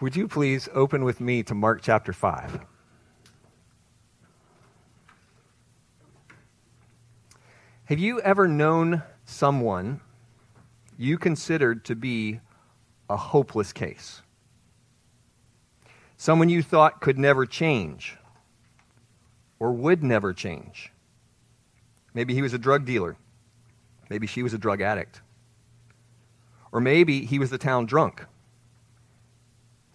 Would you please open with me to Mark chapter 5? Have you ever known someone you considered to be a hopeless case? Someone you thought could never change or would never change? Maybe he was a drug dealer. Maybe she was a drug addict. Or maybe he was the town drunk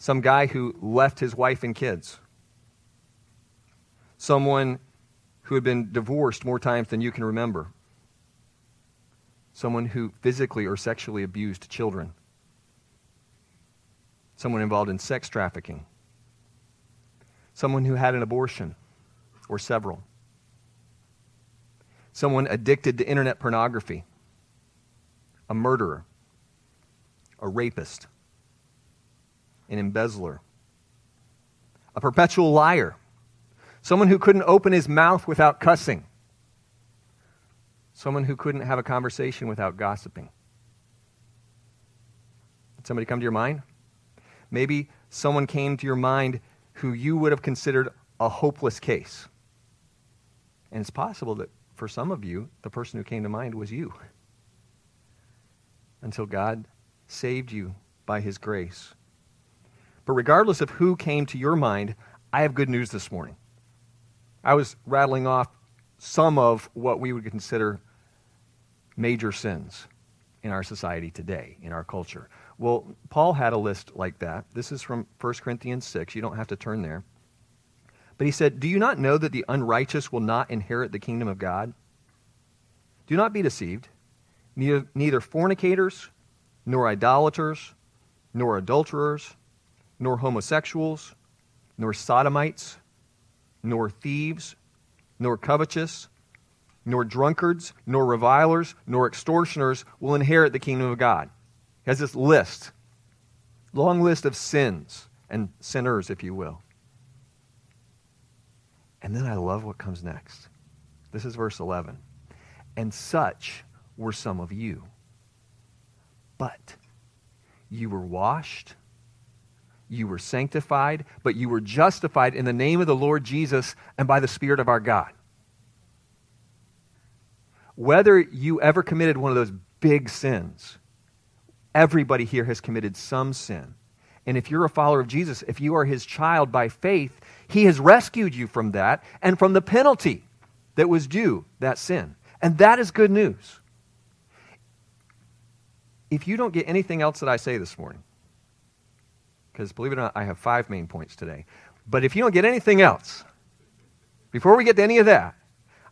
some guy who left his wife and kids, someone who had been divorced more times than you can remember, someone who physically or sexually abused children, someone involved in sex trafficking, someone who had an abortion or several, someone addicted to internet pornography, a murderer, a rapist an embezzler, a perpetual liar, someone who couldn't open his mouth without cussing, someone who couldn't have a conversation without gossiping. Did somebody come to your mind? Maybe someone came to your mind who you would have considered a hopeless case. And it's possible that for some of you, the person who came to mind was you. Until God saved you by his grace. But regardless of who came to your mind, I have good news this morning. I was rattling off some of what we would consider major sins in our society today, in our culture. Well, Paul had a list like that. This is from 1 Corinthians 6. You don't have to turn there. But he said, Do you not know that the unrighteous will not inherit the kingdom of God? Do not be deceived. Neither, neither fornicators, nor idolaters, nor adulterers nor homosexuals, nor sodomites, nor thieves, nor covetous, nor drunkards, nor revilers, nor extortioners will inherit the kingdom of God. He has this list, long list of sins and sinners, if you will. And then I love what comes next. This is verse 11. And such were some of you. But you were washed you were sanctified, but you were justified in the name of the Lord Jesus and by the Spirit of our God. Whether you ever committed one of those big sins, everybody here has committed some sin. And if you're a follower of Jesus, if you are his child by faith, he has rescued you from that and from the penalty that was due that sin. And that is good news. If you don't get anything else that I say this morning, because believe it or not, I have five main points today. But if you don't get anything else, before we get to any of that,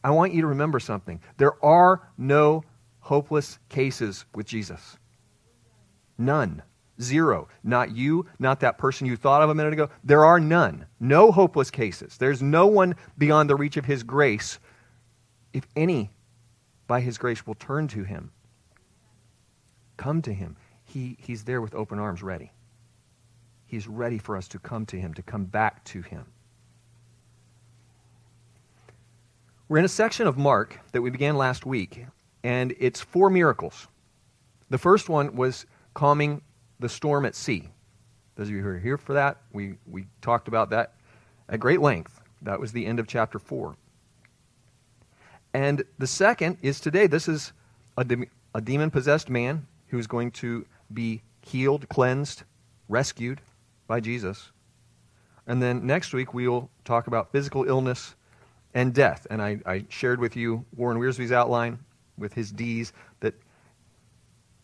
I want you to remember something. There are no hopeless cases with Jesus. None. Zero. Not you, not that person you thought of a minute ago. There are none. No hopeless cases. There's no one beyond the reach of his grace. If any, by his grace, will turn to him, come to him, he, he's there with open arms ready. He's ready for us to come to Him, to come back to Him. We're in a section of Mark that we began last week, and it's four miracles. The first one was calming the storm at sea. Those of you who are here for that, we, we talked about that at great length. That was the end of chapter 4. And the second is today. This is a, de- a demon possessed man who's going to be healed, cleansed, rescued by Jesus. And then next week, we'll talk about physical illness and death. And I, I shared with you Warren Wiersbe's outline with his D's that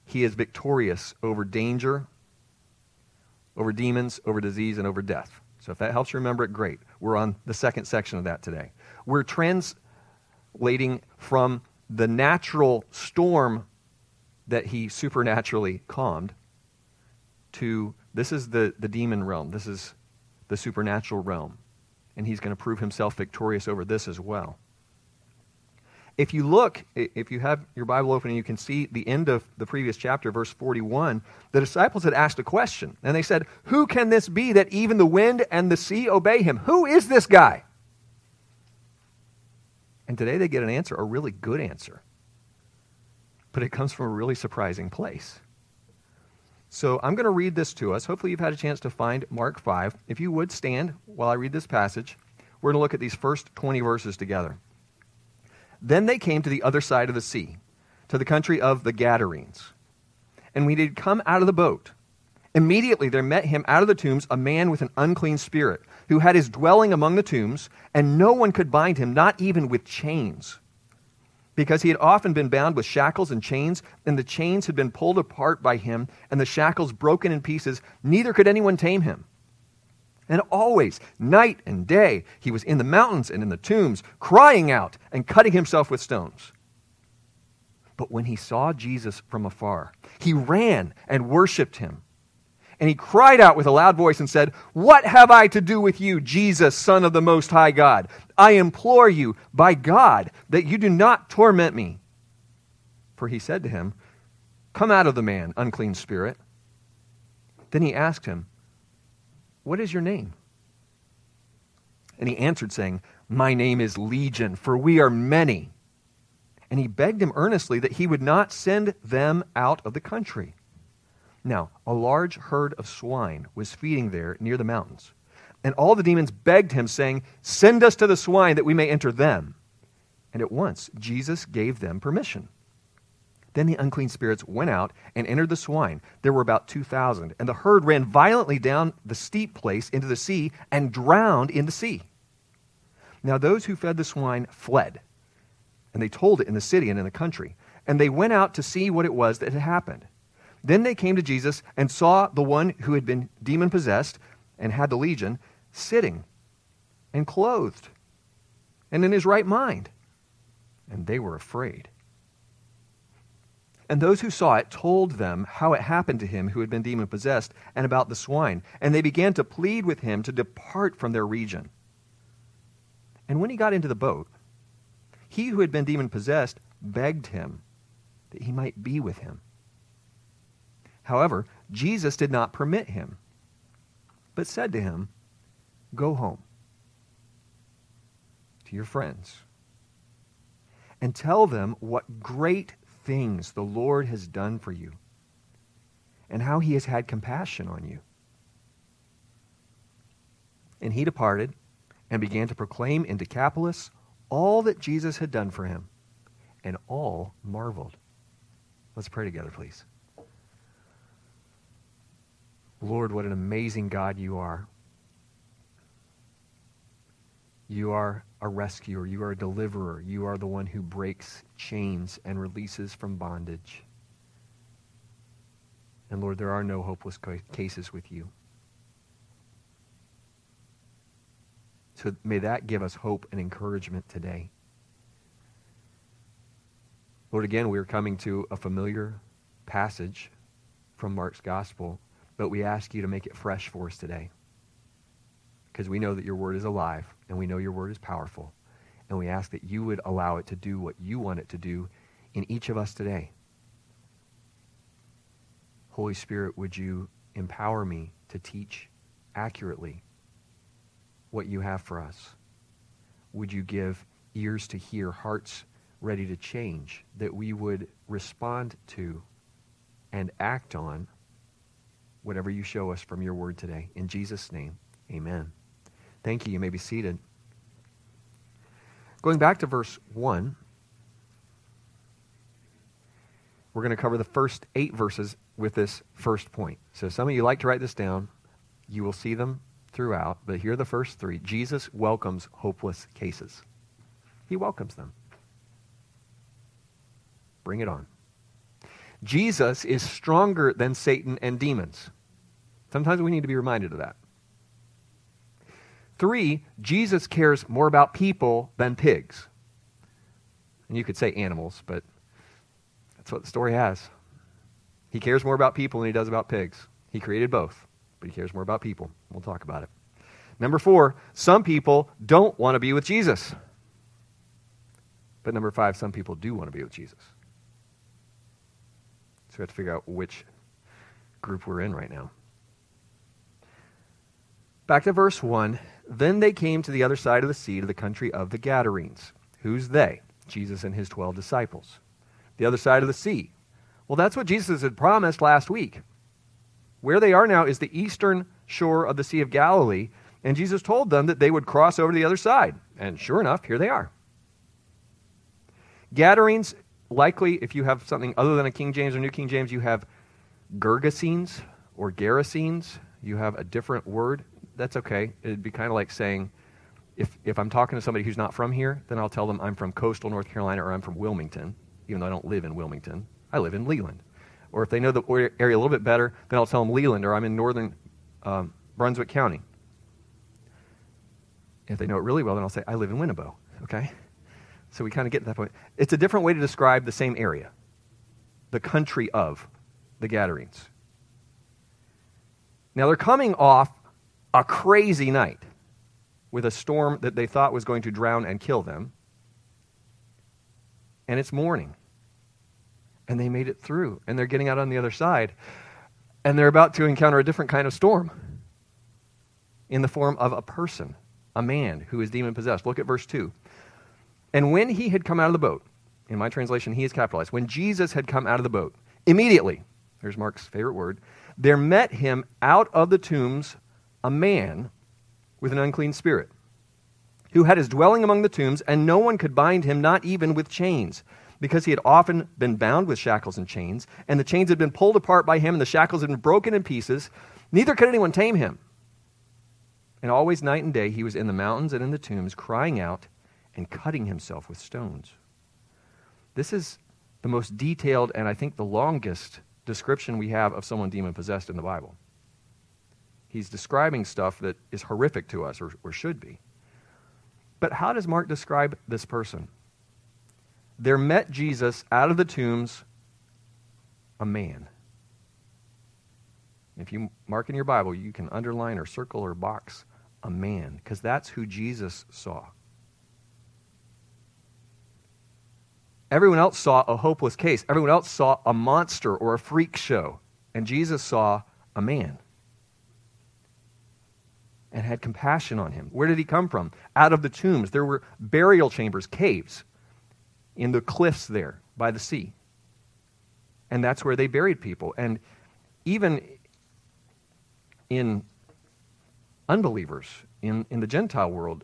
he is victorious over danger, over demons, over disease, and over death. So if that helps you remember it, great. We're on the second section of that today. We're translating from the natural storm that he supernaturally calmed to this is the, the demon realm. This is the supernatural realm. And he's going to prove himself victorious over this as well. If you look, if you have your Bible open and you can see the end of the previous chapter, verse 41, the disciples had asked a question. And they said, Who can this be that even the wind and the sea obey him? Who is this guy? And today they get an answer, a really good answer. But it comes from a really surprising place. So I'm going to read this to us. Hopefully, you've had a chance to find Mark 5. If you would stand while I read this passage, we're going to look at these first 20 verses together. Then they came to the other side of the sea, to the country of the Gadarenes. And when he had come out of the boat, immediately there met him out of the tombs a man with an unclean spirit, who had his dwelling among the tombs, and no one could bind him, not even with chains because he had often been bound with shackles and chains, and the chains had been pulled apart by him, and the shackles broken in pieces. Neither could anyone tame him. And always, night and day, he was in the mountains and in the tombs, crying out and cutting himself with stones. But when he saw Jesus from afar, he ran and worshiped him. And he cried out with a loud voice and said, What have I to do with you, Jesus, Son of the Most High God? I implore you, by God, that you do not torment me. For he said to him, Come out of the man, unclean spirit. Then he asked him, What is your name? And he answered, saying, My name is Legion, for we are many. And he begged him earnestly that he would not send them out of the country. Now, a large herd of swine was feeding there near the mountains. And all the demons begged him, saying, Send us to the swine that we may enter them. And at once Jesus gave them permission. Then the unclean spirits went out and entered the swine. There were about 2,000. And the herd ran violently down the steep place into the sea and drowned in the sea. Now those who fed the swine fled. And they told it in the city and in the country. And they went out to see what it was that had happened. Then they came to Jesus and saw the one who had been demon possessed and had the legion sitting and clothed and in his right mind. And they were afraid. And those who saw it told them how it happened to him who had been demon possessed and about the swine. And they began to plead with him to depart from their region. And when he got into the boat, he who had been demon possessed begged him that he might be with him. However, Jesus did not permit him, but said to him, Go home to your friends and tell them what great things the Lord has done for you and how he has had compassion on you. And he departed and began to proclaim in Decapolis all that Jesus had done for him, and all marveled. Let's pray together, please. Lord, what an amazing God you are. You are a rescuer. You are a deliverer. You are the one who breaks chains and releases from bondage. And Lord, there are no hopeless cases with you. So may that give us hope and encouragement today. Lord, again, we are coming to a familiar passage from Mark's gospel but we ask you to make it fresh for us today. Because we know that your word is alive, and we know your word is powerful. And we ask that you would allow it to do what you want it to do in each of us today. Holy Spirit, would you empower me to teach accurately what you have for us? Would you give ears to hear, hearts ready to change, that we would respond to and act on whatever you show us from your word today. In Jesus' name, amen. Thank you. You may be seated. Going back to verse 1, we're going to cover the first eight verses with this first point. So some of you like to write this down. You will see them throughout, but here are the first three. Jesus welcomes hopeless cases. He welcomes them. Bring it on. Jesus is stronger than Satan and demons. Sometimes we need to be reminded of that. Three, Jesus cares more about people than pigs. And you could say animals, but that's what the story has. He cares more about people than he does about pigs. He created both, but he cares more about people. We'll talk about it. Number four, some people don't want to be with Jesus. But number five, some people do want to be with Jesus. So we have to figure out which group we're in right now. Back to verse 1. Then they came to the other side of the sea, to the country of the Gadarenes. Who's they? Jesus and his 12 disciples. The other side of the sea. Well, that's what Jesus had promised last week. Where they are now is the eastern shore of the Sea of Galilee, and Jesus told them that they would cross over to the other side. And sure enough, here they are. Gadarenes, likely, if you have something other than a King James or New King James, you have Gergesenes or Gerasenes. You have a different word. That's okay. It'd be kind of like saying, if, if I'm talking to somebody who's not from here, then I'll tell them I'm from coastal North Carolina or I'm from Wilmington, even though I don't live in Wilmington. I live in Leland. Or if they know the area a little bit better, then I'll tell them Leland or I'm in northern um, Brunswick County. If they know it really well, then I'll say I live in Winnabow. Okay? So we kind of get to that point. It's a different way to describe the same area, the country of the Gadarenes. Now they're coming off a crazy night with a storm that they thought was going to drown and kill them. And it's morning. And they made it through. And they're getting out on the other side. And they're about to encounter a different kind of storm in the form of a person, a man who is demon possessed. Look at verse 2. And when he had come out of the boat, in my translation, he is capitalized, when Jesus had come out of the boat, immediately, here's Mark's favorite word, there met him out of the tombs a man with an unclean spirit, who had his dwelling among the tombs, and no one could bind him, not even with chains, because he had often been bound with shackles and chains, and the chains had been pulled apart by him, and the shackles had been broken in pieces. Neither could anyone tame him. And always, night and day, he was in the mountains and in the tombs, crying out and cutting himself with stones. This is the most detailed and I think the longest description we have of someone demon possessed in the Bible. He's describing stuff that is horrific to us, or, or should be. But how does Mark describe this person? There met Jesus out of the tombs a man. If you mark in your Bible, you can underline or circle or box a man, because that's who Jesus saw. Everyone else saw a hopeless case. Everyone else saw a monster or a freak show. And Jesus saw a man and had compassion on him. Where did he come from? Out of the tombs. There were burial chambers, caves, in the cliffs there by the sea. And that's where they buried people. And even in unbelievers, in, in the Gentile world,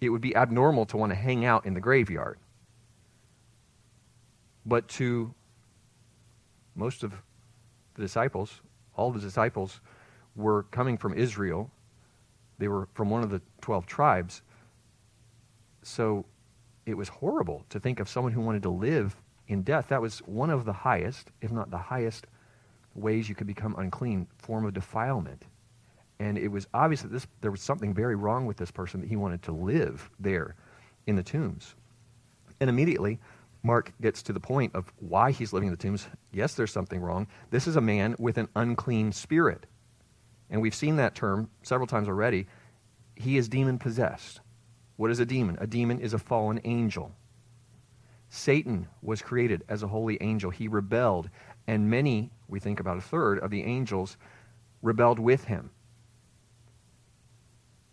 it would be abnormal to want to hang out in the graveyard but to most of the disciples, all the disciples were coming from Israel. They were from one of the 12 tribes. So it was horrible to think of someone who wanted to live in death. That was one of the highest, if not the highest, ways you could become unclean, form of defilement. And it was obvious that this, there was something very wrong with this person that he wanted to live there in the tombs. And immediately, Mark gets to the point of why he's living in the tombs. Yes, there's something wrong. This is a man with an unclean spirit. And we've seen that term several times already. He is demon possessed. What is a demon? A demon is a fallen angel. Satan was created as a holy angel. He rebelled, and many, we think about a third, of the angels rebelled with him.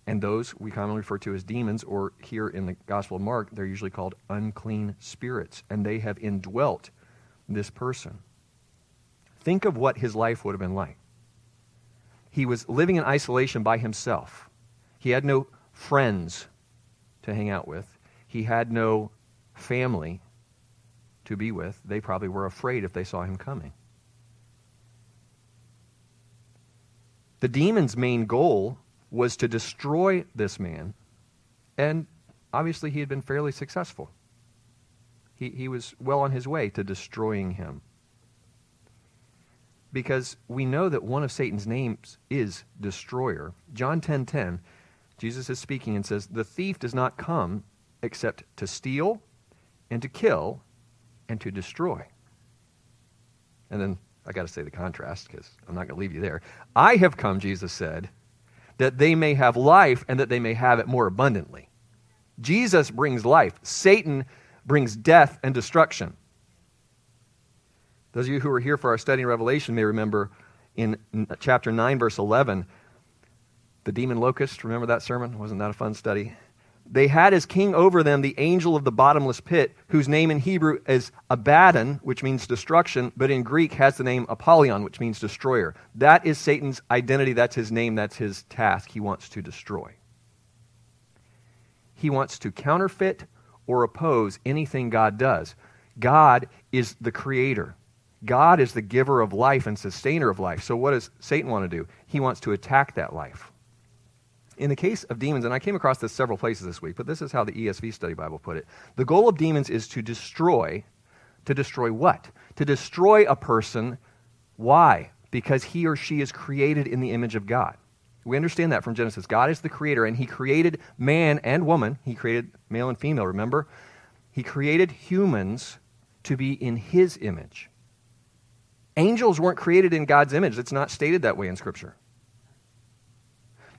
And those we commonly refer to as demons, or here in the Gospel of Mark, they're usually called unclean spirits, and they have indwelt this person. Think of what his life would have been like. He was living in isolation by himself. He had no friends to hang out with, he had no family to be with. They probably were afraid if they saw him coming. The demon's main goal was to destroy this man, and obviously he had been fairly successful. He, he was well on his way to destroying him. Because we know that one of Satan's names is destroyer. John 10:10, 10, 10, Jesus is speaking and says, "The thief does not come except to steal and to kill and to destroy." And then I got to say the contrast because I'm not going to leave you there. I have come, Jesus said, that they may have life and that they may have it more abundantly. Jesus brings life, Satan brings death and destruction. Those of you who were here for our study in Revelation may remember in chapter 9, verse 11, the demon locust. Remember that sermon? Wasn't that a fun study? they had as king over them the angel of the bottomless pit, whose name in Hebrew is Abaddon, which means destruction, but in Greek has the name Apollyon, which means destroyer. That is Satan's identity. That's his name. That's his task. He wants to destroy. He wants to counterfeit or oppose anything God does. God is the creator. God is the giver of life and sustainer of life. So, what does Satan want to do? He wants to attack that life. In the case of demons, and I came across this several places this week, but this is how the ESV Study Bible put it. The goal of demons is to destroy. To destroy what? To destroy a person. Why? Because he or she is created in the image of God. We understand that from Genesis. God is the creator, and he created man and woman. He created male and female, remember? He created humans to be in his image. Angels weren't created in God's image. It's not stated that way in Scripture.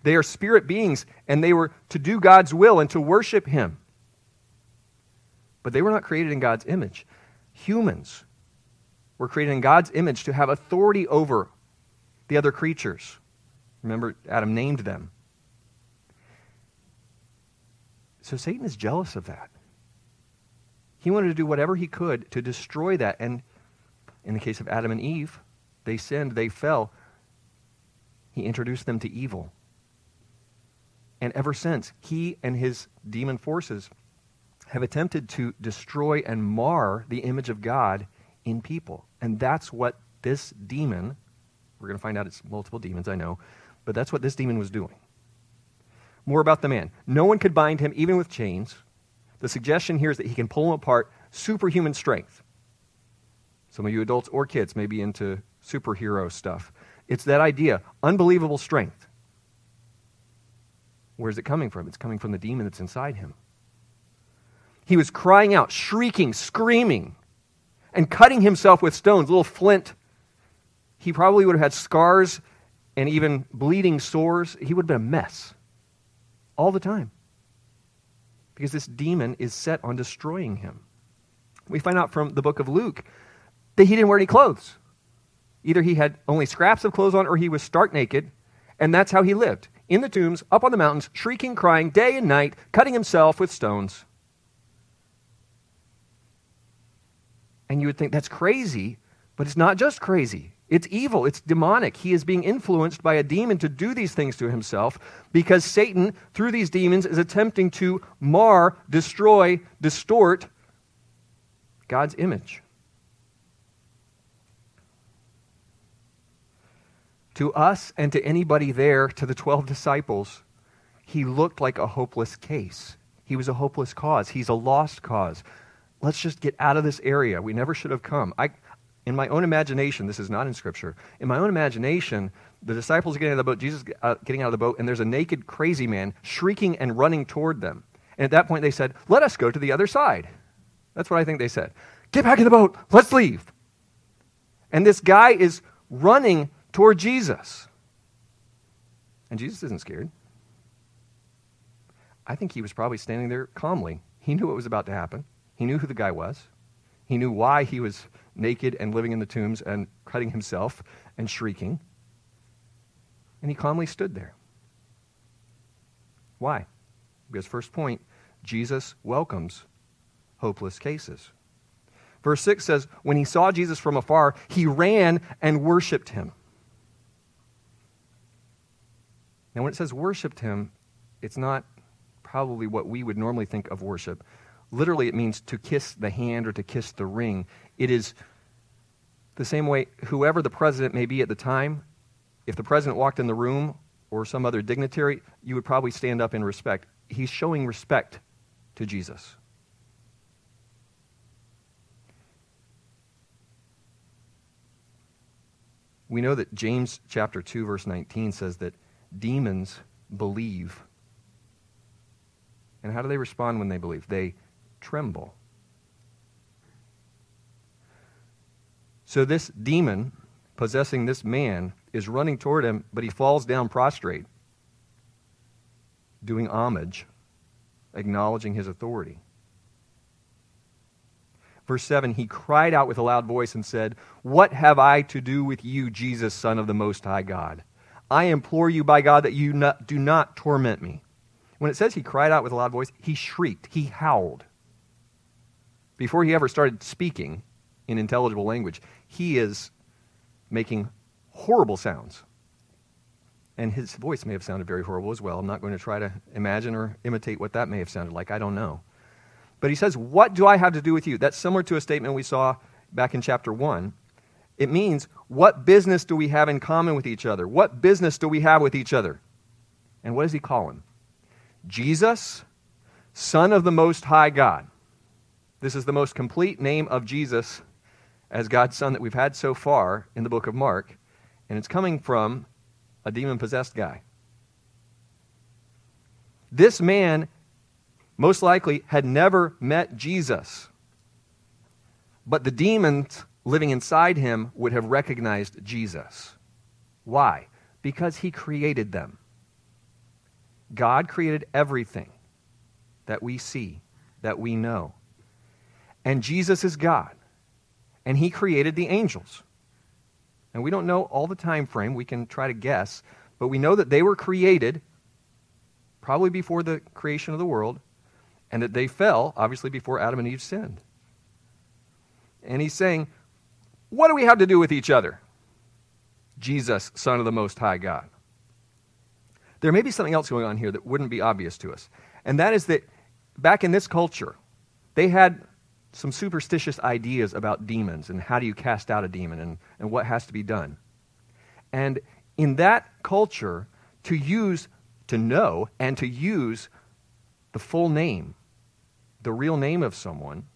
They are spirit beings, and they were to do God's will and to worship Him. But they were not created in God's image. Humans were created in God's image to have authority over the other creatures. Remember, Adam named them. So Satan is jealous of that. He wanted to do whatever he could to destroy that. And in the case of Adam and Eve, they sinned, they fell. He introduced them to evil. And ever since, he and his demon forces have attempted to destroy and mar the image of God in people. And that's what this demon, we're going to find out it's multiple demons, I know, but that's what this demon was doing. More about the man. No one could bind him, even with chains. The suggestion here is that he can pull him apart, superhuman strength. Some of you adults or kids may be into superhero stuff. It's that idea unbelievable strength. Where's it coming from? It's coming from the demon that's inside him. He was crying out, shrieking, screaming, and cutting himself with stones, little flint. He probably would have had scars and even bleeding sores. He would have been a mess all the time because this demon is set on destroying him. We find out from the book of Luke that he didn't wear any clothes. Either he had only scraps of clothes on or he was stark naked, and that's how he lived in the tombs, up on the mountains, shrieking, crying day and night, cutting himself with stones. And you would think that's crazy, but it's not just crazy. It's evil. It's demonic. He is being influenced by a demon to do these things to himself because Satan, through these demons, is attempting to mar, destroy, distort God's image. To us and to anybody there, to the 12 disciples, he looked like a hopeless case. He was a hopeless cause. He's a lost cause. Let's just get out of this area. We never should have come. I, in my own imagination, this is not in Scripture, in my own imagination, the disciples are getting out of the boat, Jesus uh, getting out of the boat, and there's a naked, crazy man shrieking and running toward them. And at that point, they said, Let us go to the other side. That's what I think they said. Get back in the boat. Let's leave. And this guy is running toward Jesus. And Jesus isn't scared. I think he was probably standing there calmly. He knew what was about to happen. He knew who the guy was. He knew why he was naked and living in the tombs and cutting himself and shrieking. And he calmly stood there. Why? Because, first point, Jesus welcomes hopeless cases. Verse 6 says, When he saw Jesus from afar, he ran and worshiped him. Now, when it says worshiped him, it's not probably what we would normally think of worship. Literally, it means to kiss the hand or to kiss the ring. It is the same way whoever the president may be at the time, if the president walked in the room or some other dignitary, you would probably stand up in respect. He's showing respect to Jesus. We know that James chapter 2 verse 19 says that demons believe. And how do they respond when they believe? They tremble. So this demon possessing this man is running toward him, but he falls down prostrate, doing homage, acknowledging his authority. Verse 7 He cried out with a loud voice and said, What have I to do with you, Jesus, Son of the Most High God? I implore you by God that you not, do not torment me. When it says he cried out with a loud voice, he shrieked, he howled. Before he ever started speaking in intelligible language, he is making horrible sounds. And his voice may have sounded very horrible as well. I'm not going to try to imagine or imitate what that may have sounded like. I don't know. But he says, What do I have to do with you? That's similar to a statement we saw back in chapter 1. It means, What business do we have in common with each other? What business do we have with each other? And what does he call him? Jesus, Son of the Most High God. This is the most complete name of Jesus as God's Son that we've had so far in the book of Mark. And it's coming from a demon possessed guy. This man most likely had never met Jesus. But the demons living inside him would have recognized Jesus. Why? Because he created them. God created everything that we see, that we know. And Jesus is God. And he created the angels. And we don't know all the time frame. We can try to guess. But we know that they were created probably before the creation of the world and that they fell, obviously, before Adam and Eve sinned. And he's saying, What do we have to do with each other? Jesus, Son of the Most High God. There may be something else going on here that wouldn't be obvious to us. And that is that back in this culture, they had some superstitious ideas about demons and how do you cast out a demon and, and what has to be done. And in that culture, to use, to know, and to use the full name, the real name of someone,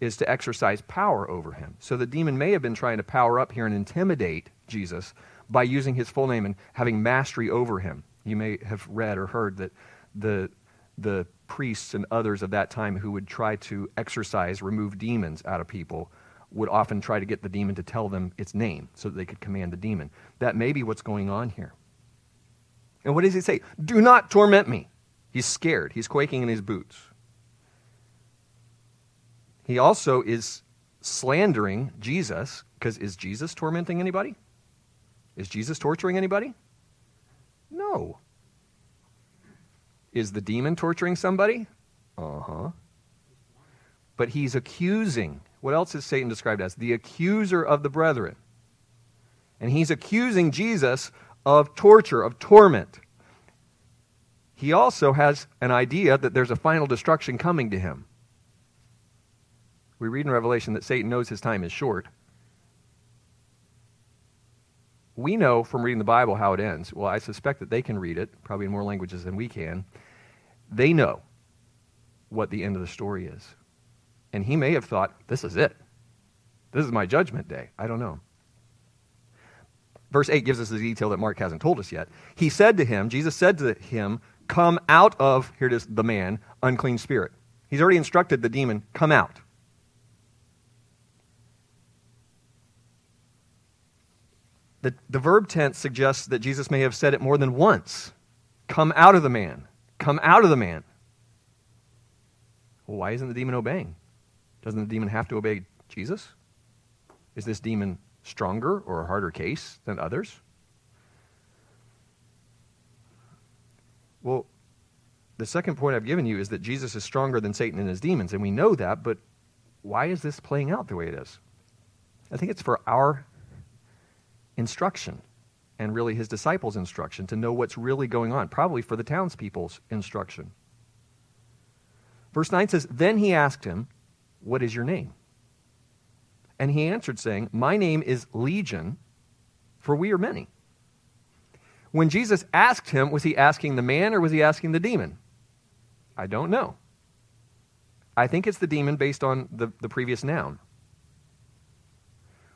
is to exercise power over him. So the demon may have been trying to power up here and intimidate Jesus by using his full name and having mastery over him. You may have read or heard that the, the priests and others of that time who would try to exorcise, remove demons out of people, would often try to get the demon to tell them its name so that they could command the demon. That may be what's going on here. And what does he say? Do not torment me. He's scared. He's quaking in his boots. He also is slandering Jesus because is Jesus tormenting anybody? Is Jesus torturing anybody? No. Is the demon torturing somebody? Uh huh. But he's accusing. What else is Satan described as? The accuser of the brethren. And he's accusing Jesus of torture, of torment. He also has an idea that there's a final destruction coming to him. We read in Revelation that Satan knows his time is short. We know from reading the Bible how it ends. Well, I suspect that they can read it, probably in more languages than we can. They know what the end of the story is. And he may have thought, this is it. This is my judgment day. I don't know. Verse 8 gives us the detail that Mark hasn't told us yet. He said to him, Jesus said to him, Come out of, here it is, the man, unclean spirit. He's already instructed the demon, Come out. The, the verb tense suggests that Jesus may have said it more than once Come out of the man. Come out of the man. Well, why isn't the demon obeying? Doesn't the demon have to obey Jesus? Is this demon stronger or a harder case than others? Well, the second point I've given you is that Jesus is stronger than Satan and his demons, and we know that, but why is this playing out the way it is? I think it's for our instruction and really his disciples' instruction to know what's really going on, probably for the townspeople's instruction. Verse 9 says, Then he asked him, What is your name? And he answered, saying, My name is Legion, for we are many. When Jesus asked him, was he asking the man or was he asking the demon? I don't know. I think it's the demon based on the, the previous noun.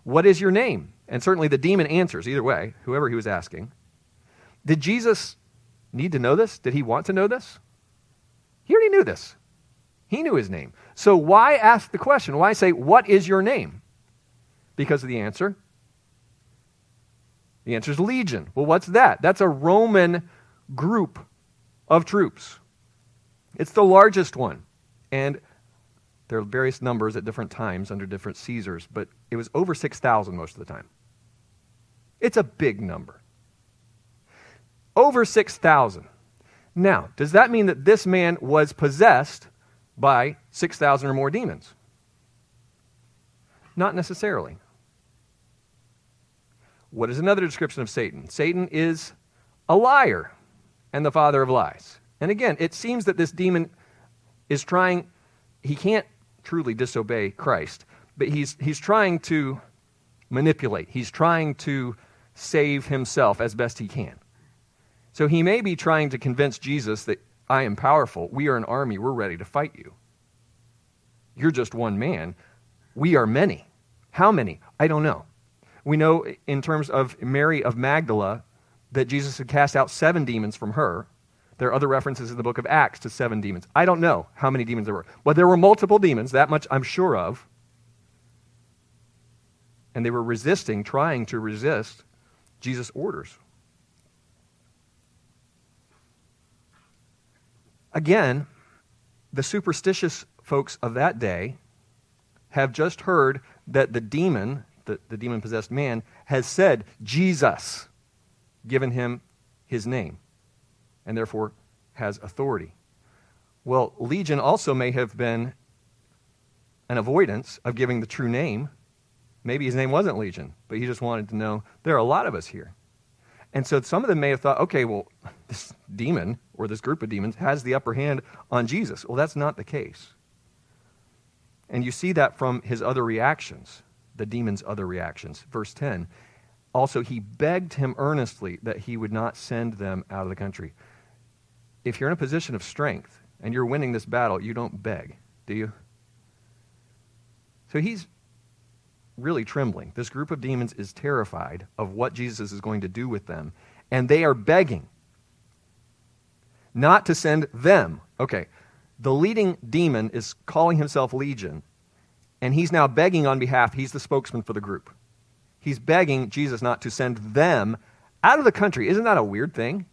What is your name? And certainly the demon answers either way, whoever he was asking. Did Jesus need to know this? Did he want to know this? He already knew this. He knew his name. So why ask the question? Why say, What is your name? Because of the answer. The answer is legion. Well, what's that? That's a Roman group of troops. It's the largest one. And there are various numbers at different times under different Caesars, but it was over 6,000 most of the time. It's a big number. Over 6,000. Now, does that mean that this man was possessed by 6,000 or more demons? Not necessarily. What is another description of Satan? Satan is a liar and the father of lies. And again, it seems that this demon is trying, he can't truly disobey Christ, but he's, he's trying to manipulate. He's trying to save himself as best he can. So he may be trying to convince Jesus that I am powerful. We are an army. We're ready to fight you. You're just one man. We are many. How many? I don't know. We know in terms of Mary of Magdala that Jesus had cast out seven demons from her. There are other references in the book of Acts to seven demons. I don't know how many demons there were, but there were multiple demons, that much I'm sure of. And they were resisting, trying to resist Jesus' orders. Again, the superstitious folks of that day have just heard that the demon, the, the demon possessed man, has said, Jesus, given him his name, and therefore has authority. Well, Legion also may have been an avoidance of giving the true name. Maybe his name wasn't Legion, but he just wanted to know there are a lot of us here. And so some of them may have thought, okay, well, this demon or this group of demons has the upper hand on Jesus. Well, that's not the case. And you see that from his other reactions, the demon's other reactions. Verse 10 also, he begged him earnestly that he would not send them out of the country. If you're in a position of strength and you're winning this battle, you don't beg, do you? So he's really trembling. This group of demons is terrified of what Jesus is going to do with them, and they are begging not to send them. Okay, the leading demon is calling himself Legion, and he's now begging on behalf, he's the spokesman for the group. He's begging Jesus not to send them out of the country. Isn't that a weird thing?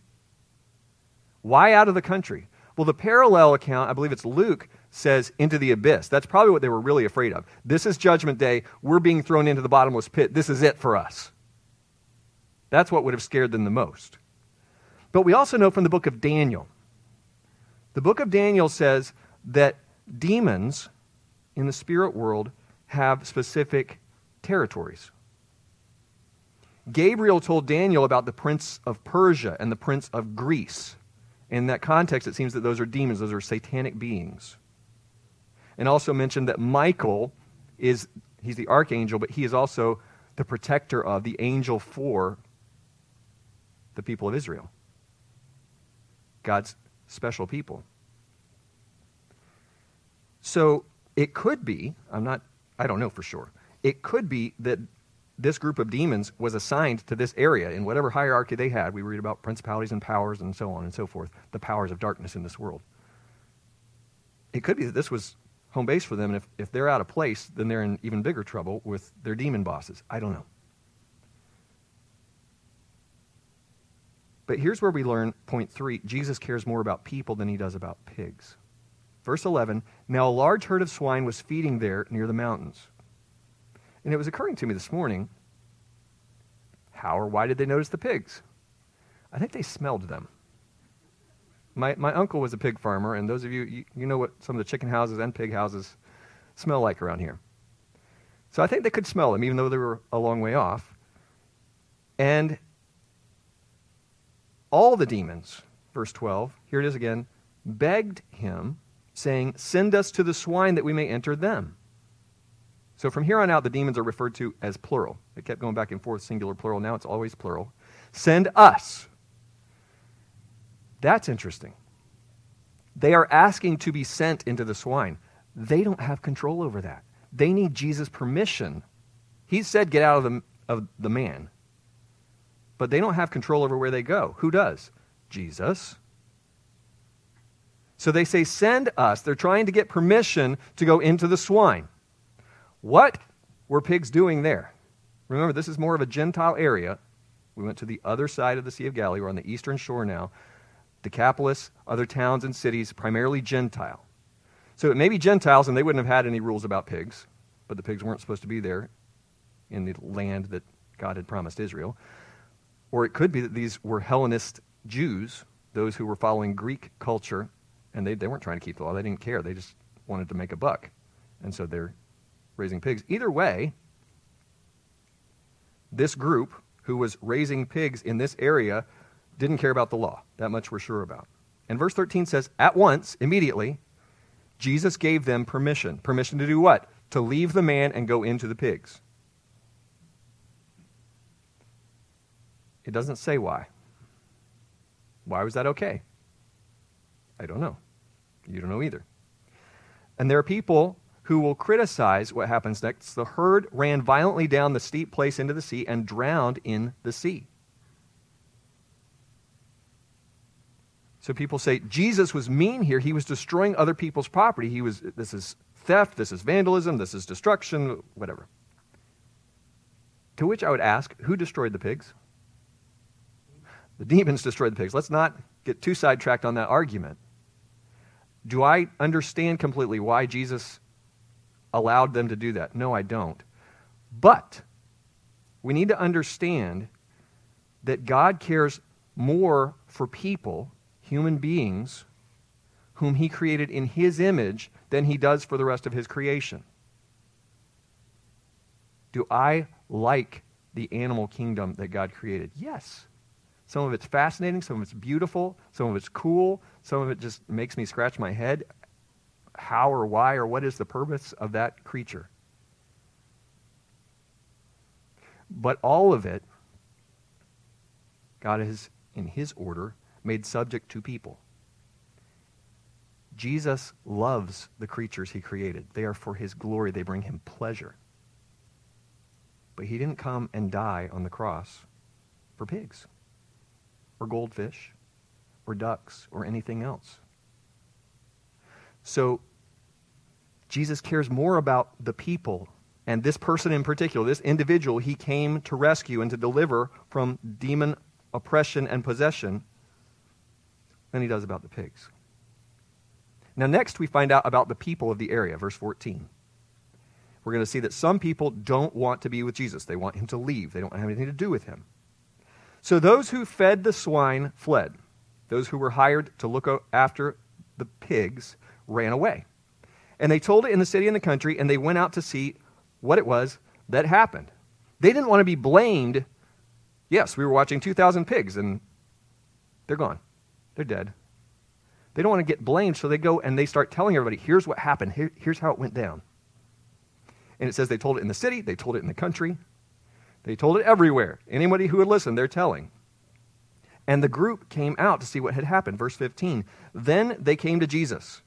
Why out of the country? Well, the parallel account, I believe it's Luke, says into the abyss. That's probably what they were really afraid of. This is judgment day. We're being thrown into the bottomless pit. This is it for us. That's what would have scared them the most. But we also know from the book of Daniel. The book of Daniel says that demons in the spirit world have specific territories. Gabriel told Daniel about the prince of Persia and the prince of Greece. In that context, it seems that those are demons, those are satanic beings. And also mentioned that Michael is, he's the archangel, but he is also the protector of, the angel for the people of Israel. God's special people. So it could be, I'm not, I don't know for sure, it could be that this group of demons was assigned to this area in whatever hierarchy they had. We read about principalities and powers and so on and so forth, the powers of darkness in this world. It could be that this was home base for them, and if, if they're out of place, then they're in even bigger trouble with their demon bosses. I don't know. But here's where we learn point three Jesus cares more about people than he does about pigs. Verse 11 Now a large herd of swine was feeding there near the mountains. And it was occurring to me this morning how or why did they notice the pigs? I think they smelled them. My, my uncle was a pig farmer, and those of you, you, you know what some of the chicken houses and pig houses smell like around here. So I think they could smell them, even though they were a long way off. And all the demons, verse 12, here it is again, begged him, saying, Send us to the swine that we may enter them. So from here on out, the demons are referred to as plural. It kept going back and forth, singular, plural. Now it's always plural. Send us. That's interesting. They are asking to be sent into the swine. They don't have control over that. They need Jesus' permission. He said, Get out of the, of the man. But they don't have control over where they go. Who does? Jesus. So they say, Send us. They're trying to get permission to go into the swine. What were pigs doing there? Remember, this is more of a Gentile area. We went to the other side of the Sea of Galilee. We're on the eastern shore now. Decapolis, other towns and cities, primarily Gentile. So it may be Gentiles, and they wouldn't have had any rules about pigs, but the pigs weren't supposed to be there in the land that God had promised Israel. Or it could be that these were Hellenist Jews those who were following Greek culture, and they, they weren't trying to keep the law. They didn't care. They just wanted to make a buck. And so they're raising pigs. Either way, this group who was raising pigs in this area didn't care about the law. That much we're sure about. And verse 13 says, At once, immediately, Jesus gave them permission. Permission to do what? To leave the man and go into the pigs. It doesn't say why. Why was that okay? I don't know. You don't know either. And there are people who will criticize what happens next. The herd ran violently down the steep place into the sea and drowned in the sea. So people say Jesus was mean here. He was destroying other people's property. He was this is theft, this is vandalism, this is destruction, whatever. To which I would ask, who destroyed the pigs? The demons destroyed the pigs. Let's not get too sidetracked on that argument. Do I understand completely why Jesus allowed them to do that? No, I don't. But we need to understand that God cares more for people, human beings, whom He created in His image than He does for the rest of His creation. Do I like the animal kingdom that God created? Yes. Some of it's fascinating, some of it's beautiful, some of it's cool, some of it just makes me scratch my head. How or why or what is the purpose of that creature? But all of it, God has, in His order, made subject to people. Jesus loves the creatures He created. They are for His glory, they bring Him pleasure. But He didn't come and die on the cross for pigs or goldfish or ducks or anything else. So Jesus cares more about the people and this person in particular, this individual he came to rescue and to deliver from demon oppression and possession than he does about the pigs. Now, next we find out about the people of the area, verse 14. We're going to see that some people don't want to be with Jesus. They want him to leave, they don't have anything to do with him. So those who fed the swine fled. Those who were hired to look after the pigs ran away. And they told it in the city and the country, and they went out to see what it was that happened. They didn't want to be blamed. Yes, we were watching 2,000 pigs, and they're gone. They're dead. They don't want to get blamed, so they go and they start telling everybody, here's what happened, Here, here's how it went down. And it says they told it in the city, they told it in the country, they told it everywhere. Anybody who would listen, they're telling. And the group came out to see what had happened. Verse 15. Then they came to Jesus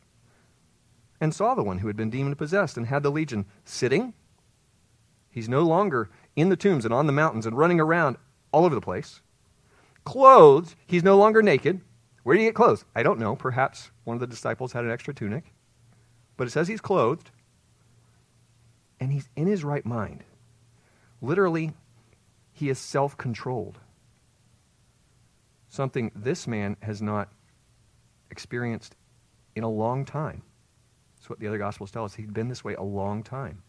and saw the one who had been demon possessed and had the legion sitting. He's no longer in the tombs and on the mountains and running around all over the place. Clothed, he's no longer naked. Where did he get clothes? I don't know. Perhaps one of the disciples had an extra tunic. But it says he's clothed and he's in his right mind. Literally, he is self controlled. Something this man has not experienced in a long time. That's what the other Gospels tell us. He'd been this way a long time.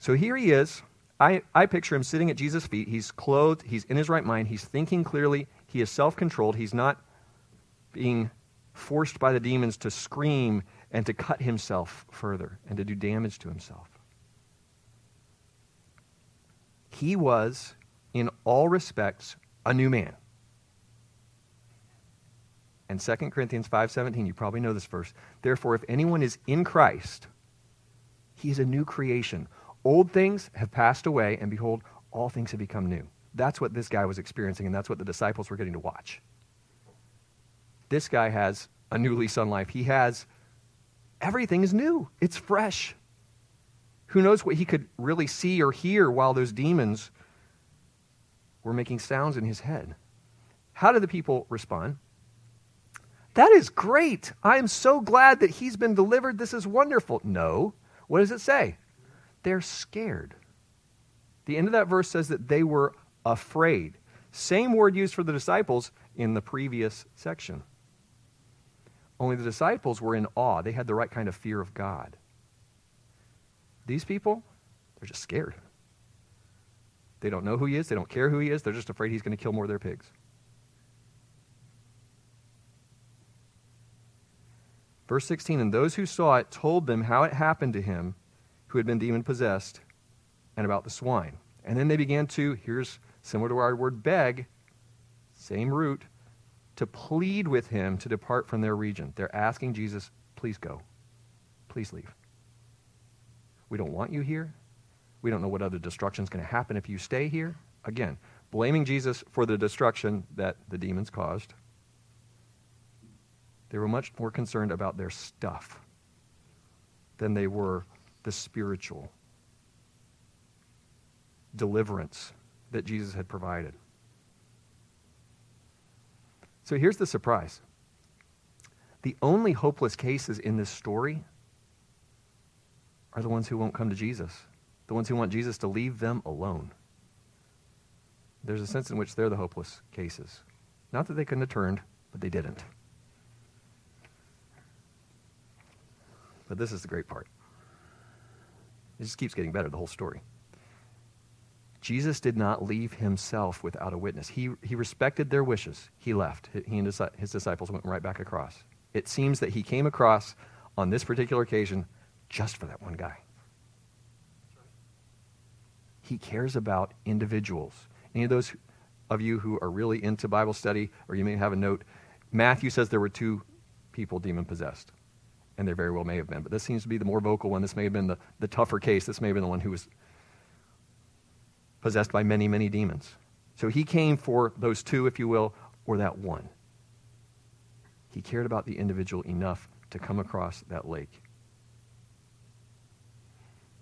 So here he is. I, I picture him sitting at Jesus' feet. He's clothed. He's in his right mind. He's thinking clearly. He is self controlled. He's not being forced by the demons to scream and to cut himself further and to do damage to himself. He was, in all respects, a new man. And 2 Corinthians 5:17, you probably know this verse. Therefore, if anyone is in Christ, he is a new creation. Old things have passed away, and behold, all things have become new. That's what this guy was experiencing, and that's what the disciples were getting to watch. This guy has a new lease on life. He has everything is new, it's fresh. Who knows what he could really see or hear while those demons were making sounds in his head? How did the people respond? That is great. I am so glad that he's been delivered. This is wonderful. No. What does it say? They're scared. The end of that verse says that they were afraid. Same word used for the disciples in the previous section. Only the disciples were in awe. They had the right kind of fear of God. These people, they're just scared. They don't know who he is. They don't care who he is. They're just afraid he's going to kill more of their pigs. Verse 16 And those who saw it told them how it happened to him who had been demon possessed and about the swine. And then they began to, here's similar to our word beg, same root, to plead with him to depart from their region. They're asking Jesus, please go. Please leave. We don't want you here. We don't know what other destruction is going to happen if you stay here. Again, blaming Jesus for the destruction that the demons caused. They were much more concerned about their stuff than they were the spiritual deliverance that Jesus had provided. So here's the surprise the only hopeless cases in this story are the ones who won't come to Jesus, the ones who want Jesus to leave them alone. There's a sense in which they're the hopeless cases. Not that they couldn't have turned, but they didn't. But this is the great part. It just keeps getting better, the whole story. Jesus did not leave himself without a witness. He, he respected their wishes. He left. He and his his disciples went right back across. It seems that he came across on this particular occasion just for that one guy. He cares about individuals. Any of those of you who are really into Bible study, or you may have a note, Matthew says there were two people demon possessed. And there very well may have been. But this seems to be the more vocal one. This may have been the, the tougher case. This may have been the one who was possessed by many, many demons. So he came for those two, if you will, or that one. He cared about the individual enough to come across that lake.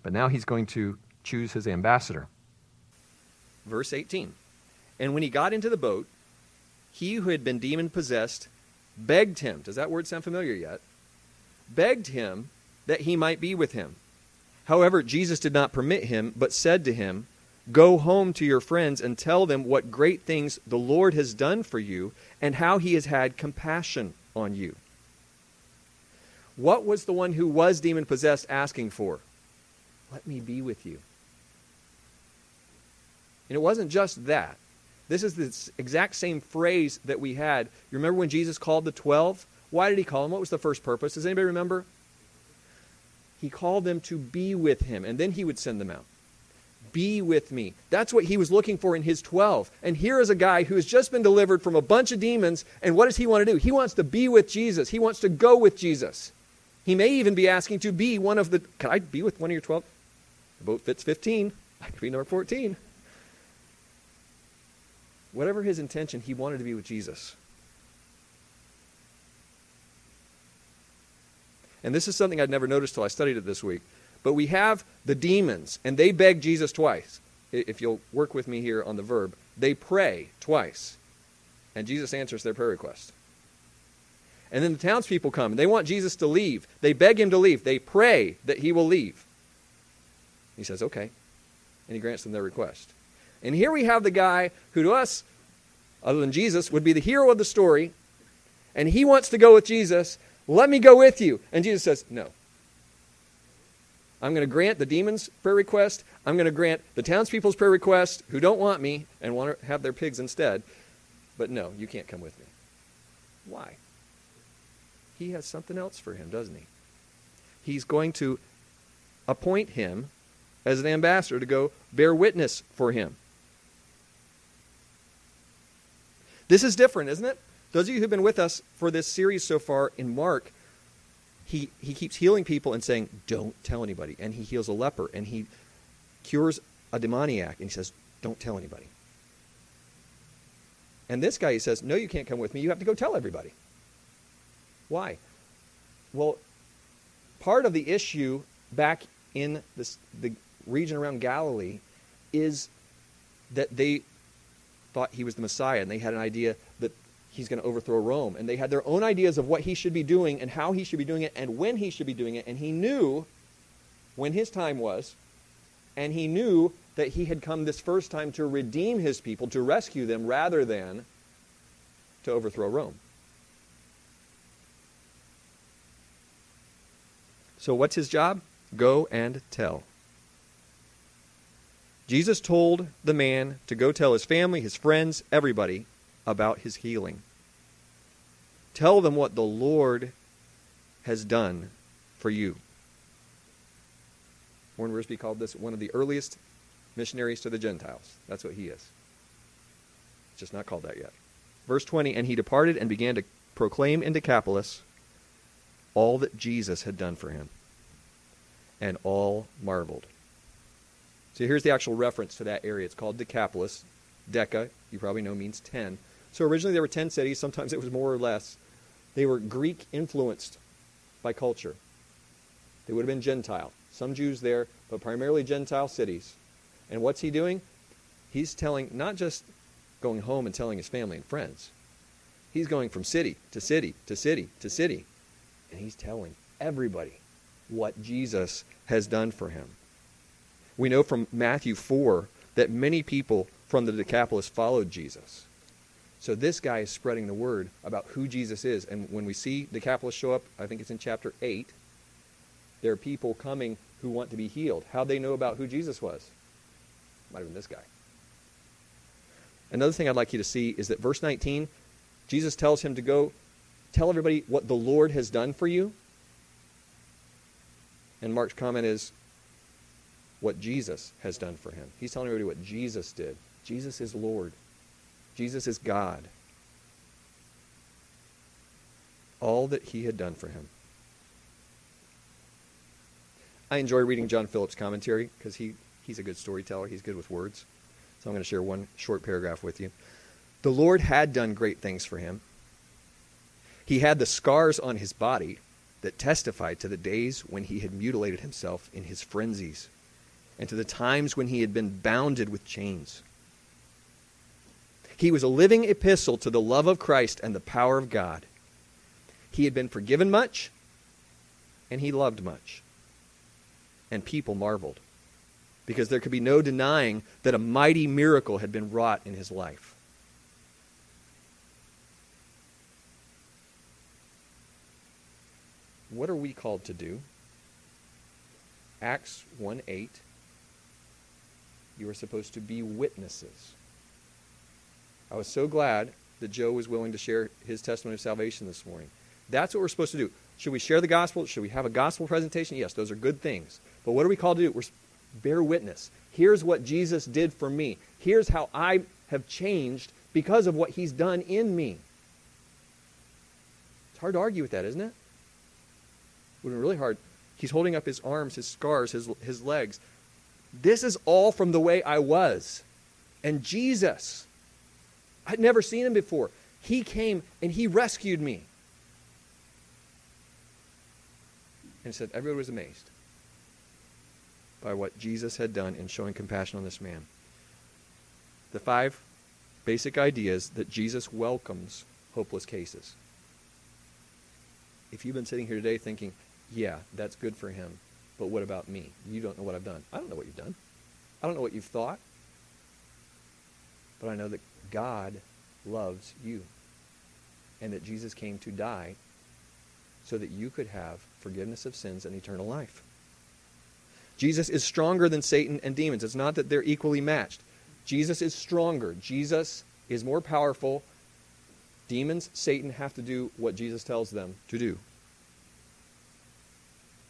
But now he's going to choose his ambassador. Verse 18 And when he got into the boat, he who had been demon possessed begged him. Does that word sound familiar yet? Begged him that he might be with him. However, Jesus did not permit him, but said to him, Go home to your friends and tell them what great things the Lord has done for you and how he has had compassion on you. What was the one who was demon possessed asking for? Let me be with you. And it wasn't just that. This is the exact same phrase that we had. You remember when Jesus called the 12? Why did he call them? What was the first purpose? Does anybody remember? He called them to be with him, and then he would send them out. Be with me. That's what he was looking for in his 12. And here is a guy who has just been delivered from a bunch of demons, and what does he want to do? He wants to be with Jesus. He wants to go with Jesus. He may even be asking to be one of the. Can I be with one of your 12? The boat fits 15. I could be number 14. Whatever his intention, he wanted to be with Jesus. And this is something I'd never noticed till I studied it this week. But we have the demons, and they beg Jesus twice. If you'll work with me here on the verb, they pray twice. And Jesus answers their prayer request. And then the townspeople come, they want Jesus to leave. They beg him to leave. They pray that he will leave. He says, okay. And he grants them their request. And here we have the guy who, to us, other than Jesus, would be the hero of the story. And he wants to go with Jesus. Let me go with you. And Jesus says, no. I'm going to grant the demons' prayer request. I'm going to grant the townspeople's prayer request who don't want me and want to have their pigs instead. But no, you can't come with me. Why? He has something else for him, doesn't he? He's going to appoint him as an ambassador to go bear witness for him. This is different, isn't it? Those of you who've been with us for this series so far in Mark, he, he keeps healing people and saying, Don't tell anybody. And he heals a leper and he cures a demoniac and he says, Don't tell anybody. And this guy, he says, No, you can't come with me. You have to go tell everybody. Why? Well, part of the issue back in this, the region around Galilee is that they thought he was the Messiah and they had an idea that he's going to overthrow Rome. And they had their own ideas of what he should be doing and how he should be doing it and when he should be doing it. And he knew when his time was, and he knew that he had come this first time to redeem his people, to rescue them, rather than to overthrow Rome. So, what's his job? Go and tell. Jesus told the man to go tell his family, his friends, everybody about his healing. Tell them what the Lord has done for you. Warren Wiersbe called this one of the earliest missionaries to the Gentiles. That's what he is. It's just not called that yet. Verse 20 And he departed and began to proclaim in Decapolis all that Jesus had done for him. And all marveled. So here's the actual reference to that area. It's called Decapolis. Deca, you probably know, means 10. So originally there were 10 cities. Sometimes it was more or less. They were Greek influenced by culture. They would have been Gentile. Some Jews there, but primarily Gentile cities. And what's he doing? He's telling, not just going home and telling his family and friends, he's going from city to city to city to city. And he's telling everybody what Jesus has done for him. We know from Matthew 4 that many people from the Decapolis followed Jesus. So this guy is spreading the word about who Jesus is. And when we see the Decapolis show up, I think it's in chapter 8, there are people coming who want to be healed. How'd they know about who Jesus was? Might have been this guy. Another thing I'd like you to see is that verse 19, Jesus tells him to go tell everybody what the Lord has done for you. And Mark's comment is what Jesus has done for him. He's telling everybody what Jesus did. Jesus is Lord. Jesus is God. All that he had done for him. I enjoy reading John Phillips' commentary because he, he's a good storyteller. He's good with words. So I'm going to share one short paragraph with you. The Lord had done great things for him. He had the scars on his body that testified to the days when he had mutilated himself in his frenzies and to the times when he had been bounded with chains. He was a living epistle to the love of Christ and the power of God. He had been forgiven much, and he loved much. And people marveled, because there could be no denying that a mighty miracle had been wrought in his life. What are we called to do? Acts 1 8. You are supposed to be witnesses. I was so glad that Joe was willing to share his testimony of salvation this morning. That's what we're supposed to do. Should we share the gospel? Should we have a gospel presentation? Yes, those are good things. But what are we called to do? We're bear witness. Here's what Jesus did for me. Here's how I have changed because of what he's done in me. It's hard to argue with that, isn't it? It would been really hard. He's holding up his arms, his scars, his, his legs. This is all from the way I was. And Jesus I'd never seen him before. He came and he rescued me. And said, everybody was amazed by what Jesus had done in showing compassion on this man. The five basic ideas that Jesus welcomes hopeless cases. If you've been sitting here today thinking, yeah, that's good for him, but what about me? You don't know what I've done. I don't know what you've done. I don't know what you've thought. But I know that God loves you and that Jesus came to die so that you could have forgiveness of sins and eternal life. Jesus is stronger than Satan and demons. It's not that they're equally matched. Jesus is stronger. Jesus is more powerful. Demons, Satan have to do what Jesus tells them to do.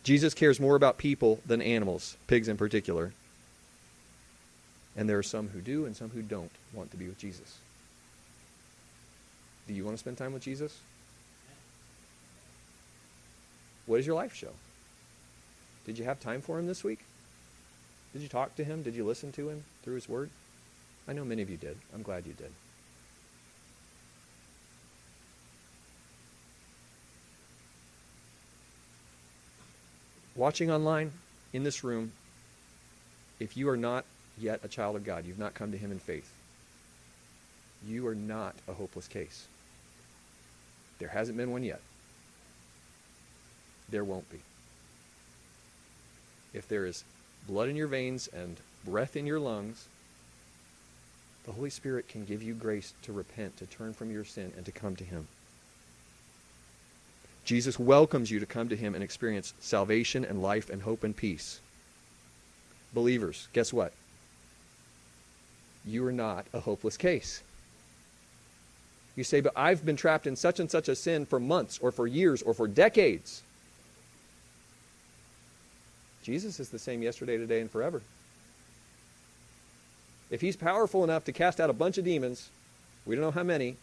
Jesus cares more about people than animals, pigs in particular. And there are some who do and some who don't want to be with Jesus. Do you want to spend time with Jesus? What does your life show? Did you have time for him this week? Did you talk to him? Did you listen to him through his word? I know many of you did. I'm glad you did. Watching online, in this room, if you are not yet a child of God, you've not come to him in faith, you are not a hopeless case. There hasn't been one yet. There won't be. If there is blood in your veins and breath in your lungs, the Holy Spirit can give you grace to repent, to turn from your sin, and to come to Him. Jesus welcomes you to come to Him and experience salvation and life and hope and peace. Believers, guess what? You are not a hopeless case. You say, but I've been trapped in such and such a sin for months or for years or for decades. Jesus is the same yesterday, today, and forever. If he's powerful enough to cast out a bunch of demons, we don't know how many,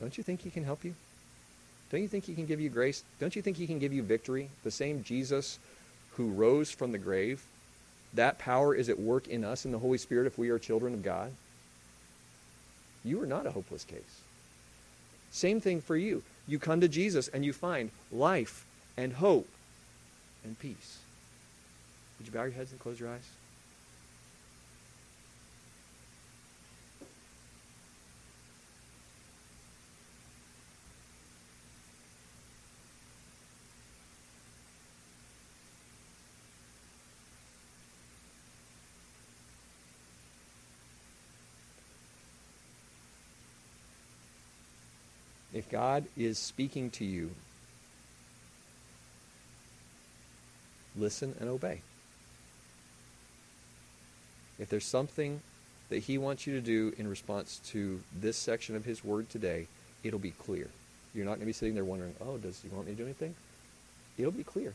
don't you think he can help you? Don't you think he can give you grace? Don't you think he can give you victory? The same Jesus who rose from the grave, that power is at work in us in the Holy Spirit if we are children of God. You are not a hopeless case. Same thing for you. You come to Jesus and you find life and hope and peace. Would you bow your heads and close your eyes? If God is speaking to you, listen and obey. If there's something that He wants you to do in response to this section of His Word today, it'll be clear. You're not going to be sitting there wondering, oh, does He want me to do anything? It'll be clear.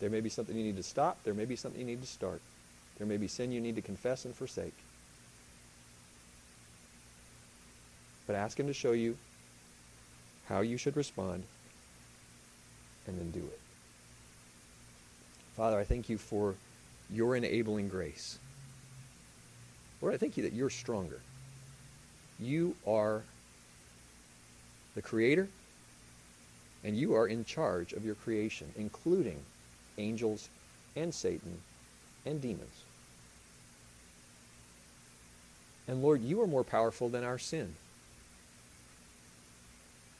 There may be something you need to stop. There may be something you need to start. There may be sin you need to confess and forsake. But ask Him to show you how you should respond and then do it. Father, I thank you for your enabling grace. Lord, I thank you that you're stronger. You are the creator, and you are in charge of your creation, including angels and Satan and demons. And Lord, you are more powerful than our sin.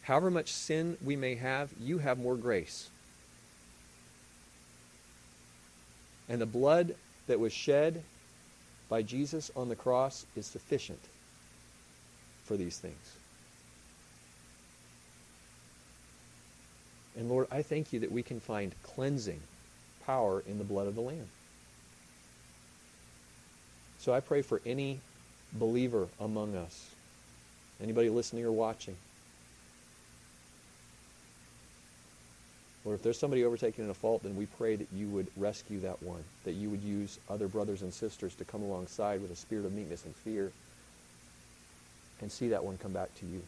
However much sin we may have, you have more grace. And the blood that was shed by Jesus on the cross is sufficient for these things. And Lord, I thank you that we can find cleansing power in the blood of the Lamb. So I pray for any believer among us, anybody listening or watching, Lord, if there's somebody overtaken in a fault, then we pray that you would rescue that one, that you would use other brothers and sisters to come alongside with a spirit of meekness and fear and see that one come back to you.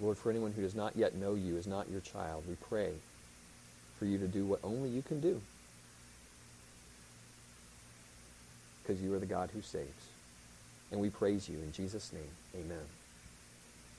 Lord, for anyone who does not yet know you, is not your child, we pray for you to do what only you can do. Because you are the God who saves. And we praise you in Jesus' name. Amen.